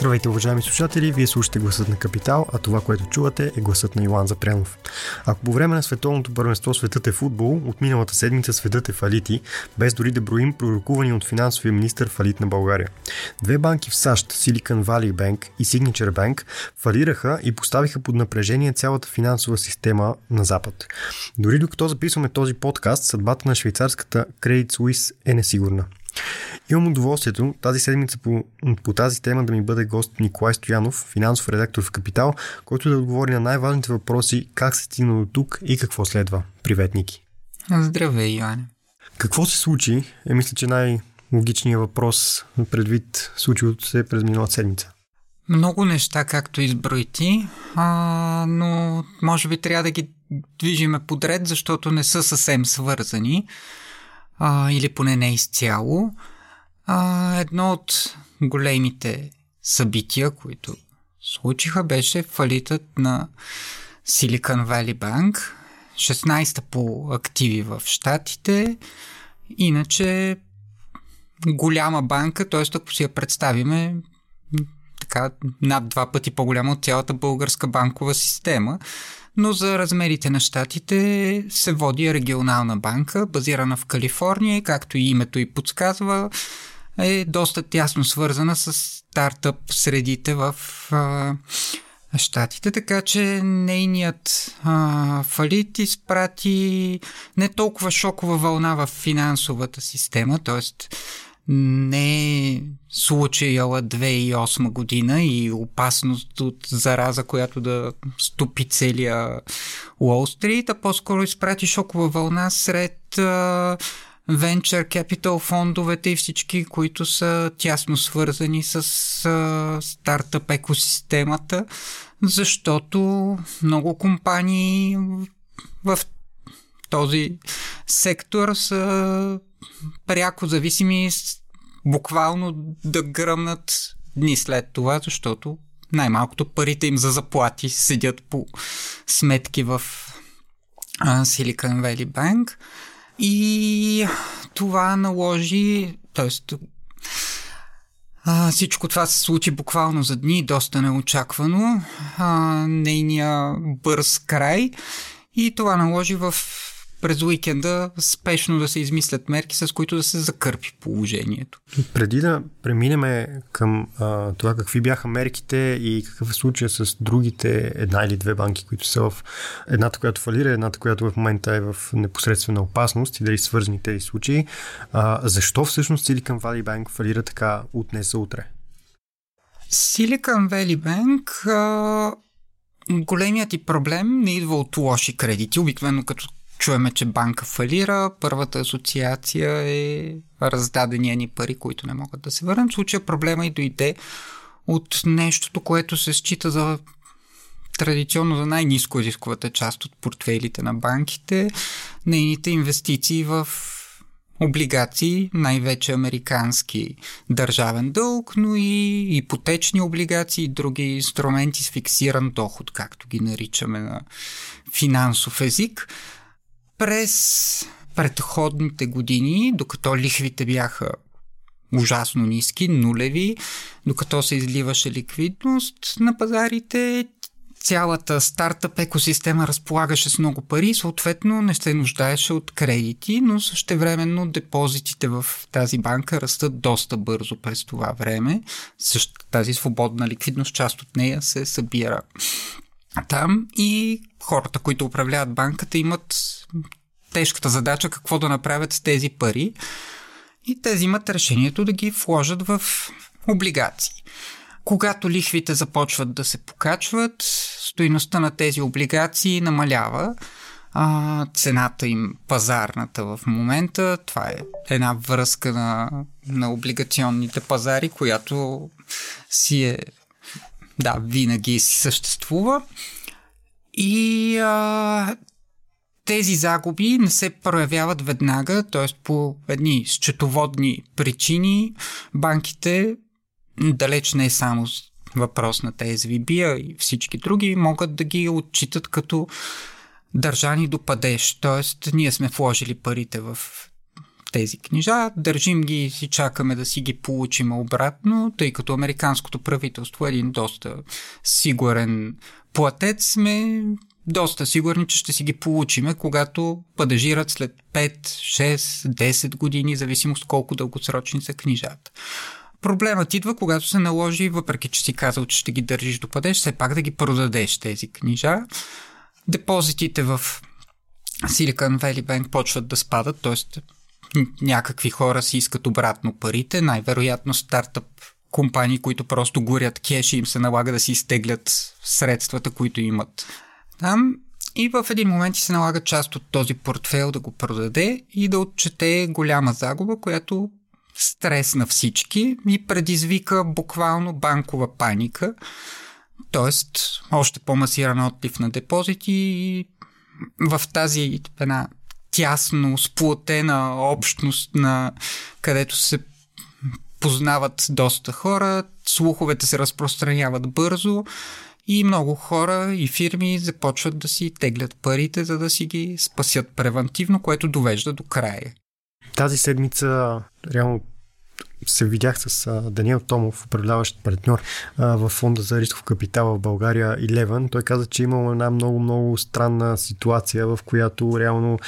Здравейте, уважаеми слушатели! Вие слушате гласът на Капитал, а това, което чувате е гласът на Илан Запрянов. Ако по време на световното първенство светът е футбол, от миналата седмица светът е фалити, без дори да броим пророкувани от финансовия министр фалит на България. Две банки в САЩ, Silicon Valley Bank и Signature Bank, фалираха и поставиха под напрежение цялата финансова система на Запад. Дори докато записваме този подкаст, съдбата на швейцарската Credit Suisse е несигурна. Имам удоволствието тази седмица по, по тази тема да ми бъде гост Николай Стоянов, финансов редактор в Капитал, който да отговори на най-важните въпроси как се стигна до тук и какво следва. Привет, Ники! Здравей, Йоанне! Какво се случи е, мисля, че най-логичният въпрос предвид случилото се през миналата седмица. Много неща, както изброи ти, а, но може би трябва да ги движиме подред, защото не са съвсем свързани а, или поне не изцяло. А, едно от големите събития, които случиха, беше фалитът на Silicon Valley Bank, 16-та по активи в Штатите. Иначе голяма банка, т.е. ако си я представиме, така над два пъти по-голяма от цялата българска банкова система но за размерите на щатите се води регионална банка, базирана в Калифорния, както и името и подсказва, е доста тясно свързана с стартъп средите в а, щатите, така че нейният а, фалит изпрати не толкова шокова вълна в финансовата система, т.е не е случаяла 2008 година и опасност от зараза, която да стопи целия Уолл Стрит, а по-скоро изпрати шокова вълна сред а, Venture Capital фондовете и всички, които са тясно свързани с а, стартъп екосистемата, защото много компании в този сектор са пряко зависими буквално да гръмнат дни след това, защото най-малкото парите им за заплати седят по сметки в Silicon Valley Bank. И това наложи, т.е. всичко това се случи буквално за дни, доста неочаквано. А, нейния бърз край. И това наложи в през уикенда спешно да се измислят мерки, с които да се закърпи положението. Преди да преминем към а, това какви бяха мерките и какъв е случая с другите една или две банки, които са в едната, която фалира, едната, която в момента е в непосредствена опасност и дали свързани тези случаи, а, защо всъщност Silicon Valley Bank фалира така от днес за утре? Silicon Valley Bank а, големият ти проблем не идва от лоши кредити. Обикновено като чуваме, че банка фалира, първата асоциация е раздадения ни пари, които не могат да се върнат. В случая проблема и дойде от нещото, което се счита за традиционно за най-низко изисковата част от портфейлите на банките, нейните инвестиции в облигации, най-вече американски държавен дълг, но и ипотечни облигации и други инструменти с фиксиран доход, както ги наричаме на финансов език през предходните години, докато лихвите бяха ужасно ниски, нулеви, докато се изливаше ликвидност на пазарите, цялата стартъп екосистема разполагаше с много пари, съответно не се нуждаеше от кредити, но същевременно депозитите в тази банка растат доста бързо през това време. Също тази свободна ликвидност, част от нея се събира там и хората, които управляват банката, имат тежката задача какво да направят с тези пари и те взимат решението да ги вложат в облигации. Когато лихвите започват да се покачват, стоиността на тези облигации намалява, а, цената им пазарната в момента. Това е една връзка на, на облигационните пазари, която си е да, винаги си съществува. И а, тези загуби не се проявяват веднага, т.е. по едни счетоводни причини банките далеч не е само въпрос на TSVB, а и всички други могат да ги отчитат като държани до падеж. Т.е. ние сме вложили парите в тези книжа, държим ги и си чакаме да си ги получим обратно, тъй като американското правителство е един доста сигурен платец, сме доста сигурни, че ще си ги получиме, когато падежират след 5, 6, 10 години, зависимост колко дългосрочни са книжата. Проблемът идва, когато се наложи, въпреки че си казал, че ще ги държиш до падеж, все пак да ги продадеш тези книжа. Депозитите в Silicon Valley Bank почват да спадат, т.е. някакви хора си искат обратно парите, най-вероятно стартъп компании, които просто горят кеш и им се налага да си изтеглят средствата, които имат там. И в един момент се налага част от този портфел да го продаде и да отчете голяма загуба, която стрес на всички и предизвика буквално банкова паника, т.е. още по-масиран отлив на депозити и в тази една тясно сплотена общност, на където се познават доста хора, слуховете се разпространяват бързо и много хора и фирми започват да си теглят парите, за да си ги спасят превентивно, което довежда до края. Тази седмица реално се видях с Даниел Томов, управляващ партньор в фонда за рисков капитал в България и Леван. Той каза, че имало една много-много странна ситуация, в която реално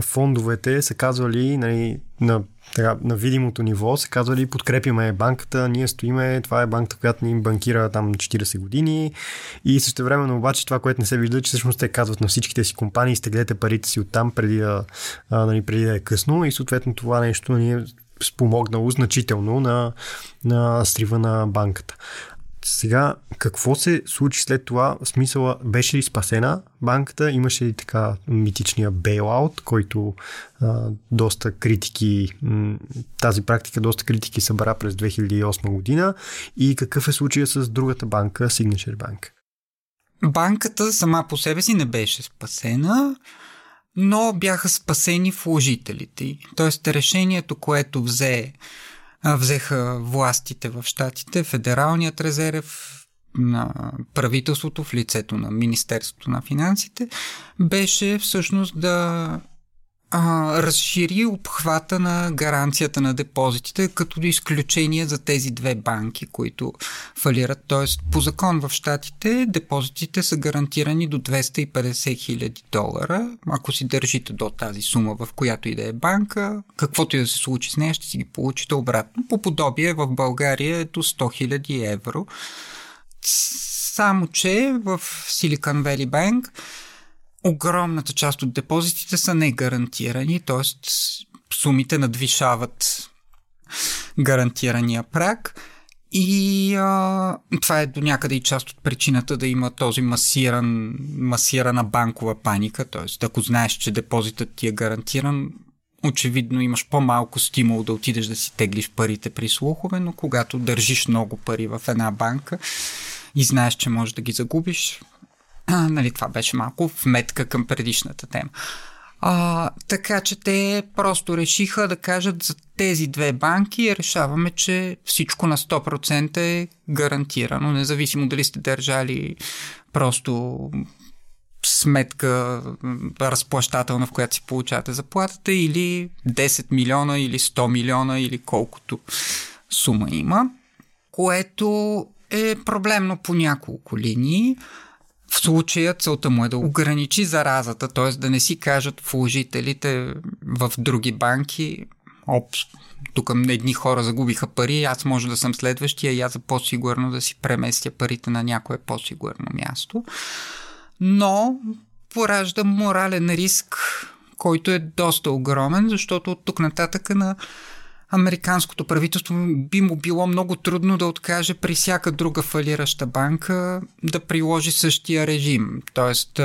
фондовете са казвали нали, на така, на видимото ниво се казвали подкрепяме банката, ние стоиме, това е банката, която ни банкира там 40 години и също времено обаче това, което не се вижда, че всъщност те казват на всичките си компании, изтеглете парите си оттам преди да, а, нали, преди да е късно и съответно това нещо ни е спомогнало значително на, на срива на банката. Сега, какво се случи след това? В смисъла, беше ли спасена банката? Имаше ли така митичния бейлаут, който а, доста критики, тази практика доста критики събра през 2008 година? И какъв е случая с другата банка, Signature Bank? Банката сама по себе си не беше спасена но бяха спасени вложителите. Тоест решението, което взе, взеха властите в щатите, Федералният резерв, на правителството в лицето на Министерството на финансите, беше всъщност да а, разшири обхвата на гаранцията на депозитите, като изключение за тези две банки, които фалират. Тоест, по закон в Штатите депозитите са гарантирани до 250 хиляди долара. Ако си държите до тази сума, в която и да е банка, каквото и да се случи с нея, ще си ги получите обратно. По подобие в България е до 100 хиляди евро. Само, че в Silicon Valley Bank огромната част от депозитите са негарантирани, т.е. сумите надвишават гарантирания прак. И а, това е до някъде и част от причината да има този масиран, масирана банкова паника. Т.е. ако знаеш, че депозитът ти е гарантиран, очевидно имаш по-малко стимул да отидеш да си теглиш парите при слухове, но когато държиш много пари в една банка и знаеш, че можеш да ги загубиш, а, нали, това беше малко вметка към предишната тема. А, така че те просто решиха да кажат за тези две банки решаваме, че всичко на 100% е гарантирано, независимо дали сте държали просто сметка разплащателна, в която си получавате заплатата или 10 милиона или 100 милиона или колкото сума има, което е проблемно по няколко линии. В случая целта му е да ограничи заразата, т.е. да не си кажат вложителите в други банки, оп, тук едни хора загубиха пари, аз може да съм следващия и аз за по-сигурно да си преместя парите на някое по-сигурно място. Но поражда морален риск, който е доста огромен, защото от тук нататък на американското правителство би му било много трудно да откаже при всяка друга фалираща банка да приложи същия режим. Тоест,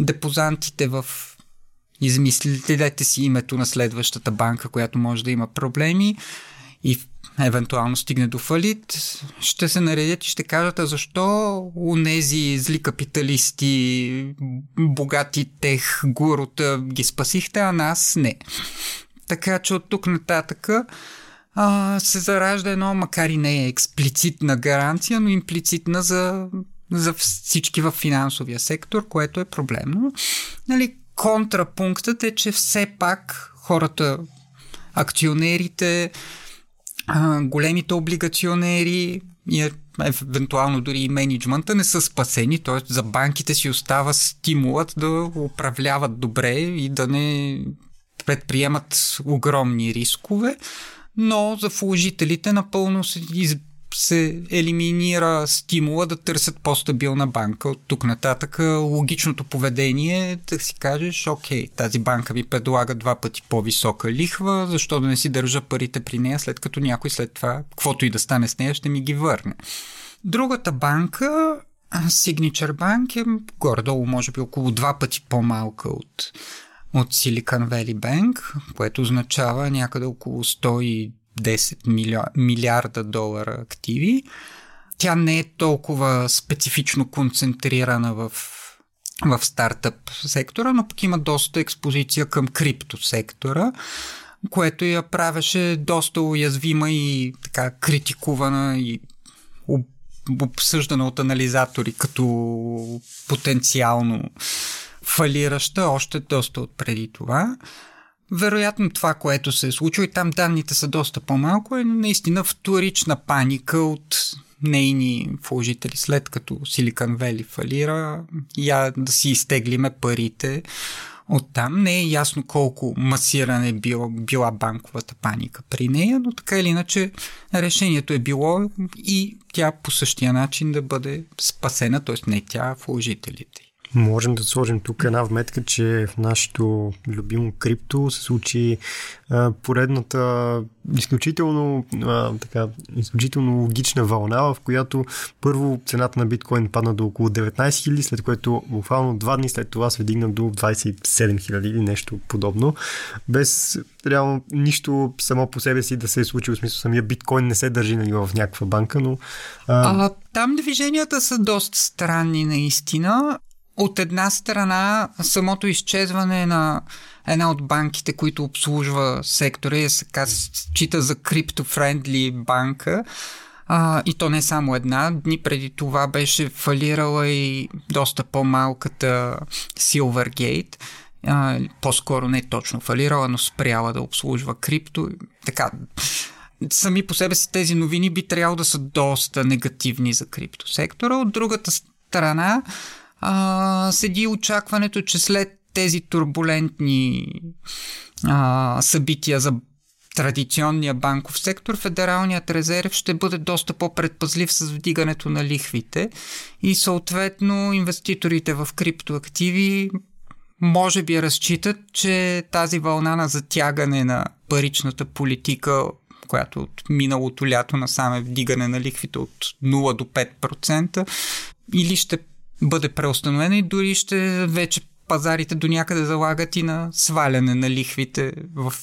депозантите в измислите си името на следващата банка, която може да има проблеми и евентуално стигне до фалит, ще се наредят и ще кажат, а защо у нези зли капиталисти, богати тех, гурута ги спасихте, а нас не. Така че от тук нататък а, се заражда едно, макар и не е експлицитна гаранция, но имплицитна за, за всички в финансовия сектор, което е проблемно. Нали, контрапунктът е, че все пак хората, акционерите, а, големите облигационери и е, евентуално дори и менеджмента не са спасени, т.е. за банките си остава стимулът да управляват добре и да не предприемат огромни рискове, но за вложителите напълно се, се елиминира стимула да търсят по-стабилна банка. От тук нататък логичното поведение е да си кажеш, окей, тази банка ви предлага два пъти по-висока лихва, защо да не си държа парите при нея, след като някой след това, каквото и да стане с нея, ще ми ги върне. Другата банка, Signature Bank е горе-долу може би около два пъти по-малка от от Silicon Valley Bank, което означава някъде около 110 милиарда долара активи. Тя не е толкова специфично концентрирана в, в стартъп сектора, но пък има доста експозиция към крипто сектора, което я правеше доста уязвима и така критикувана и обсъждана от анализатори като потенциално фалираща още доста от преди това. Вероятно това, което се е случило и там данните са доста по-малко, е наистина вторична паника от нейни вложители, след като Silicon Valley фалира, я да си изтеглиме парите от там. Не е ясно колко масиране е била, била банковата паника при нея, но така или иначе решението е било и тя по същия начин да бъде спасена, т.е. не тя, а вложителите. Можем да сложим тук една вметка, че в нашето любимо крипто се случи а, поредната изключително, а, така, изключително логична вълна, в която първо цената на биткоин падна до около 19 000, след което буквално два дни след това се вдигна до 27 000 или нещо подобно, без реално нищо само по себе си да се е случило, в смисъл самия биткоин не се държи нали, в някаква банка, но... А... А, там движенията са доста странни наистина от една страна самото изчезване на една от банките, които обслужва сектора и се чита за криптофрендли банка. А, и то не само една. Дни преди това беше фалирала и доста по-малката Silvergate. А, по-скоро не точно фалирала, но спряла да обслужва крипто. Така, сами по себе си тези новини би трябвало да са доста негативни за криптосектора. От другата страна, а, седи очакването, че след тези турбулентни а, събития за традиционния банков сектор, Федералният резерв ще бъде доста по-предпазлив с вдигането на лихвите и съответно инвеститорите в криптоактиви може би разчитат, че тази вълна на затягане на паричната политика, която от миналото лято насам е вдигане на лихвите от 0 до 5%, или ще бъде преустановена и дори ще вече пазарите до някъде залагат и на сваляне на лихвите в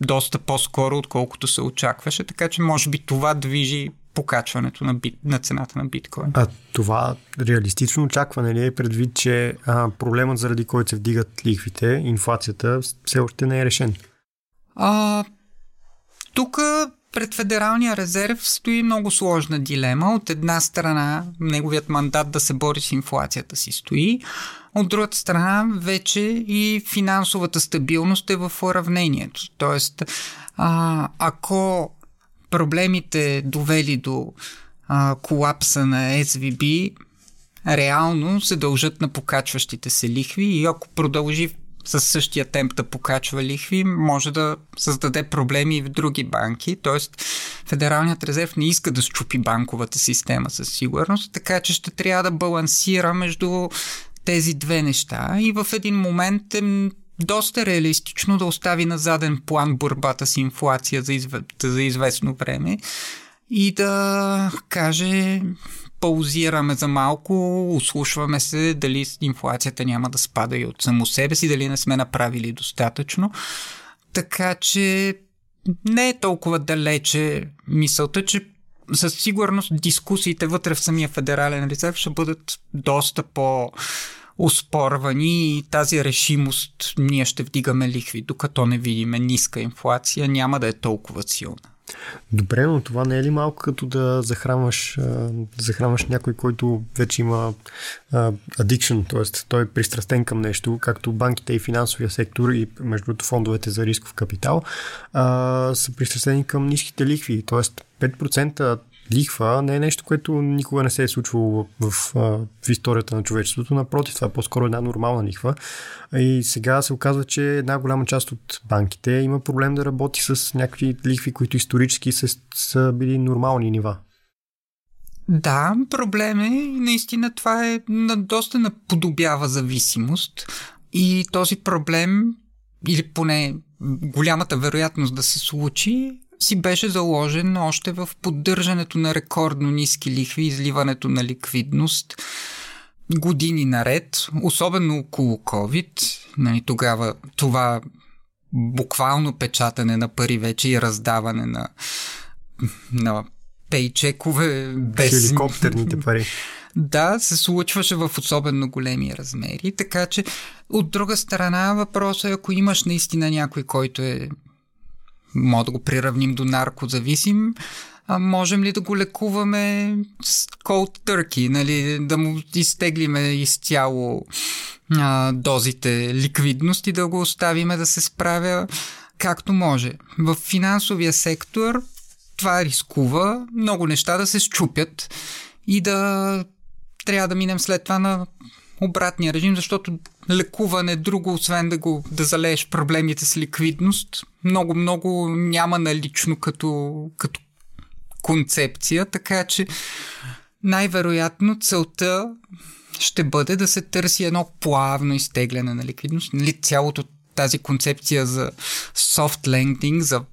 доста по-скоро, отколкото се очакваше, така че може би това движи покачването на, бит, на цената на биткоин. А това реалистично очакване ли е предвид, че а, проблемът заради който се вдигат лихвите, инфлацията, все още не е решен? А, тук пред Федералния резерв стои много сложна дилема. От една страна, неговият мандат да се бори с инфлацията си стои. От другата страна, вече и финансовата стабилност е в уравнението. Тоест, а, ако проблемите довели до а, колапса на SVB, реално се дължат на покачващите се лихви и ако продължи със същия темп да покачва лихви, може да създаде проблеми и в други банки. Тоест, Федералният резерв не иска да щупи банковата система със сигурност, така че ще трябва да балансира между тези две неща и в един момент е доста реалистично да остави на заден план борбата с инфлация за, изв... за известно време и да каже паузираме за малко, услушваме се дали инфлацията няма да спада и от само себе си, дали не сме направили достатъчно. Така че не е толкова далече мисълта, че със сигурност дискусиите вътре в самия федерален резерв ще бъдат доста по оспорвани и тази решимост ние ще вдигаме лихви, докато не видиме ниска инфлация, няма да е толкова силна. Добре, но това не е ли малко като да захранваш, да захранваш някой, който вече има addiction, т.е. той е пристрастен към нещо, както банките и финансовия сектор и между другото фондовете за рисков капитал а, са пристрастени към ниските лихви, т.е. 5% лихва не е нещо, което никога не се е случвало в, в, в историята на човечеството. Напротив, това е по-скоро една нормална лихва. И сега се оказва, че една голяма част от банките има проблем да работи с някакви лихви, които исторически са, са били нормални нива. Да, проблем е. Наистина това е на доста наподобява зависимост. И този проблем, или поне голямата вероятност да се случи, си беше заложен още в поддържането на рекордно ниски лихви, изливането на ликвидност години наред, особено около COVID. Нали, тогава това буквално печатане на пари вече и раздаване на, на пейчекове без... Хеликоптерните пари. Да, се случваше в особено големи размери, така че от друга страна въпросът е, ако имаш наистина някой, който е може да го приравним до наркозависим, а можем ли да го лекуваме с cold turkey, нали, да му изтеглиме изцяло а, дозите ликвидност и да го оставиме да се справя както може. В финансовия сектор това рискува много неща да се щупят и да трябва да минем след това на обратния режим, защото лекуване друго, освен да го да залееш проблемите с ликвидност, много-много няма налично като, като концепция, така че най-вероятно целта ще бъде да се търси едно плавно изтегляне на ликвидност. Нали, цялото тази концепция за soft landing, за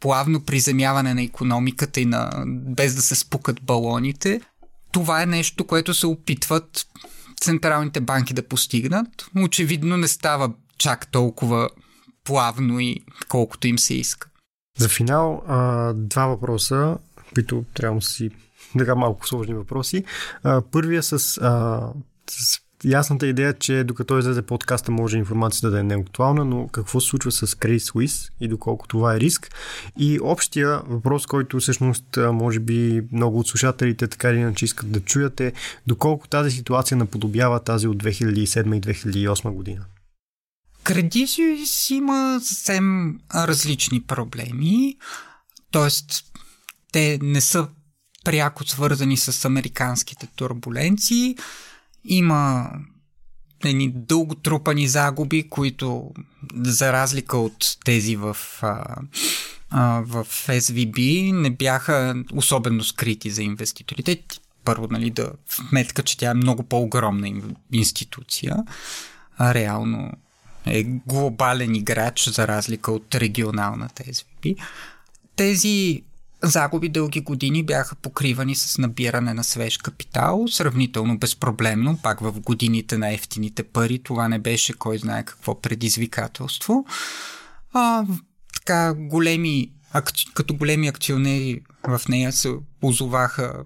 плавно приземяване на економиката и на, без да се спукат балоните, това е нещо, което се опитват централните банки да постигнат. Очевидно не става чак толкова плавно и колкото им се иска. За финал, два въпроса, които трябва да си така малко сложни въпроси. Първия с, с ясната идея, че докато излезе подкаста, може информацията да е неактуална, но какво се случва с Credit Suisse и доколко това е риск. И общия въпрос, който всъщност може би много от слушателите така или иначе искат да чуят е доколко тази ситуация наподобява тази от 2007 и 2008 година. Suisse има съвсем различни проблеми, т.е. те не са пряко свързани с американските турбуленции, има едни дълготрупани загуби, които за разлика от тези в, а, а, в SVB не бяха особено скрити за инвеститорите. Първо, нали, да вметка, че тя е много по-огромна институция, а реално е глобален играч за разлика от регионалната SVB. Тези загуби дълги години бяха покривани с набиране на свеж капитал, сравнително безпроблемно, пак в годините на ефтините пари. Това не беше кой знае какво предизвикателство. А, така големи, като големи акционери в нея се озоваха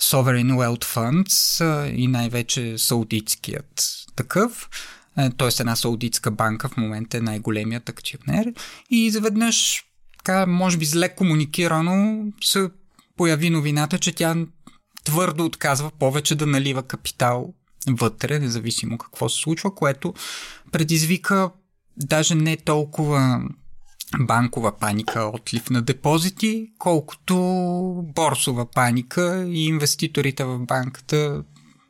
Sovereign Wealth Funds и най-вече саудитският такъв т.е. една саудитска банка в момента е най-големият акционер и изведнъж така, може би зле комуникирано, се появи новината, че тя твърдо отказва повече да налива капитал вътре, независимо какво се случва, което предизвика даже не толкова банкова паника, отлив на депозити, колкото борсова паника и инвеститорите в банката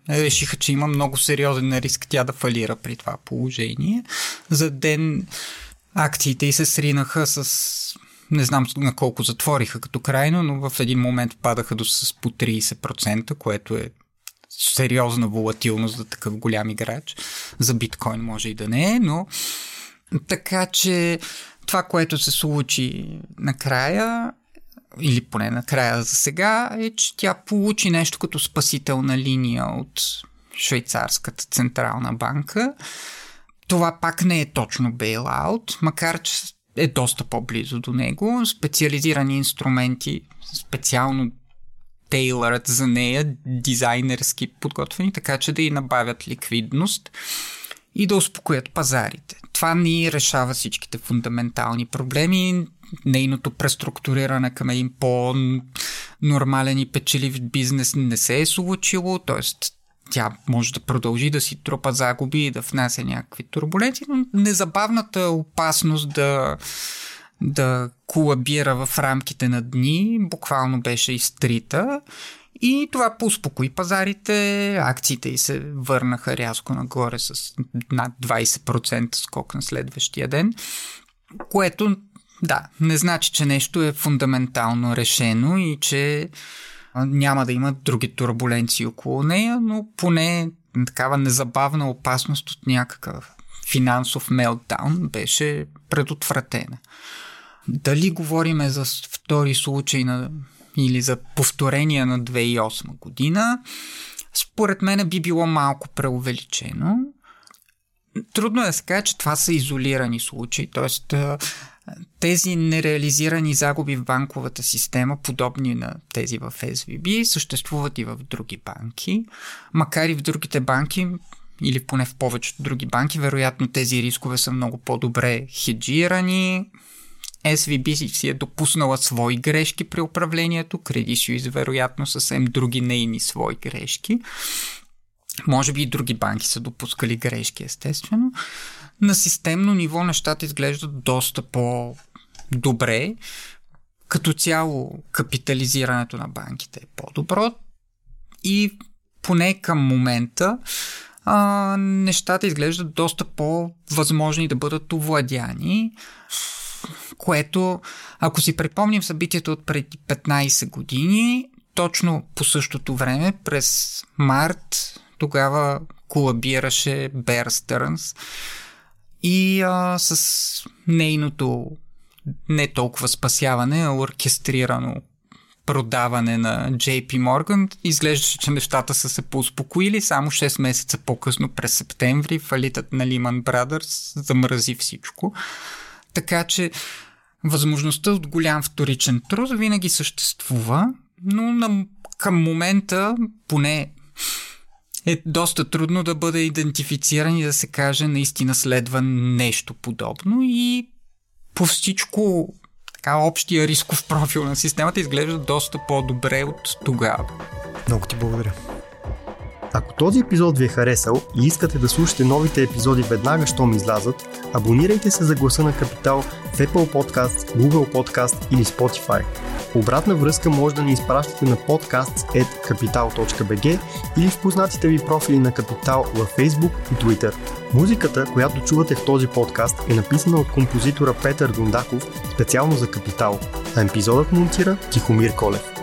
решиха, че има много сериозен риск тя да фалира при това положение. За ден акциите и се сринаха с не знам на колко затвориха като крайно, но в един момент падаха до с по 30%, което е сериозна волатилност за такъв голям играч. За биткоин може и да не е, но така че това, което се случи накрая, или поне накрая за сега, е, че тя получи нещо като спасителна линия от швейцарската централна банка. Това пак не е точно бейлаут, макар че е доста по-близо до него. Специализирани инструменти, специално тейлърът за нея, дизайнерски подготвени, така че да й набавят ликвидност и да успокоят пазарите. Това ни решава всичките фундаментални проблеми. Нейното преструктуриране към един по-нормален и печелив бизнес не се е случило, т.е. тя може да продължи да си трупа загуби и да внася някакви турбуленции, но незабавната опасност да да колабира в рамките на дни, буквално беше изтрита. И това поуспокои пазарите, акциите й се върнаха рязко нагоре с над 20% скок на следващия ден, което да, не значи, че нещо е фундаментално решено и че няма да има други турбуленции около нея, но поне такава незабавна опасност от някакъв финансов мелтдаун беше предотвратена. Дали говориме за втори случай на, или за повторение на 2008 година, според мен би било малко преувеличено. Трудно е да се каже, че това са изолирани случаи, т.е. тези нереализирани загуби в банковата система, подобни на тези в SVB, съществуват и в други банки, макар и в другите банки или поне в повечето други банки, вероятно тези рискове са много по-добре хеджирани, SVB си е допуснала свои грешки при управлението, Credit Suisse вероятно съвсем други нейни свои грешки. Може би и други банки са допускали грешки, естествено. На системно ниво нещата изглеждат доста по-добре. Като цяло капитализирането на банките е по-добро и поне към момента а, нещата изглеждат доста по-възможни да бъдат овладяни което, ако си припомним събитието от преди 15 години, точно по същото време, през март, тогава колабираше Bear Stearns и а, с нейното не толкова спасяване, а оркестрирано продаване на JP Morgan, изглеждаше, че нещата са се поуспокоили. Само 6 месеца по-късно, през септември, фалитът на Lehman Brothers замрази всичко. Така че възможността от голям вторичен труд винаги съществува, но на, към момента поне е доста трудно да бъде идентифициран и да се каже наистина следва нещо подобно и по всичко така общия рисков профил на системата изглежда доста по-добре от тогава. Много ти благодаря. Ако този епизод ви е харесал и искате да слушате новите епизоди веднага, щом излязат, абонирайте се за гласа на Капитал в Apple Podcast, Google Podcast или Spotify. Обратна връзка може да ни изпращате на podcast.capital.bg или в познатите ви профили на Капитал във Facebook и Twitter. Музиката, която чувате в този подкаст е написана от композитора Петър Дундаков специално за Капитал, а епизодът монтира Тихомир Колев.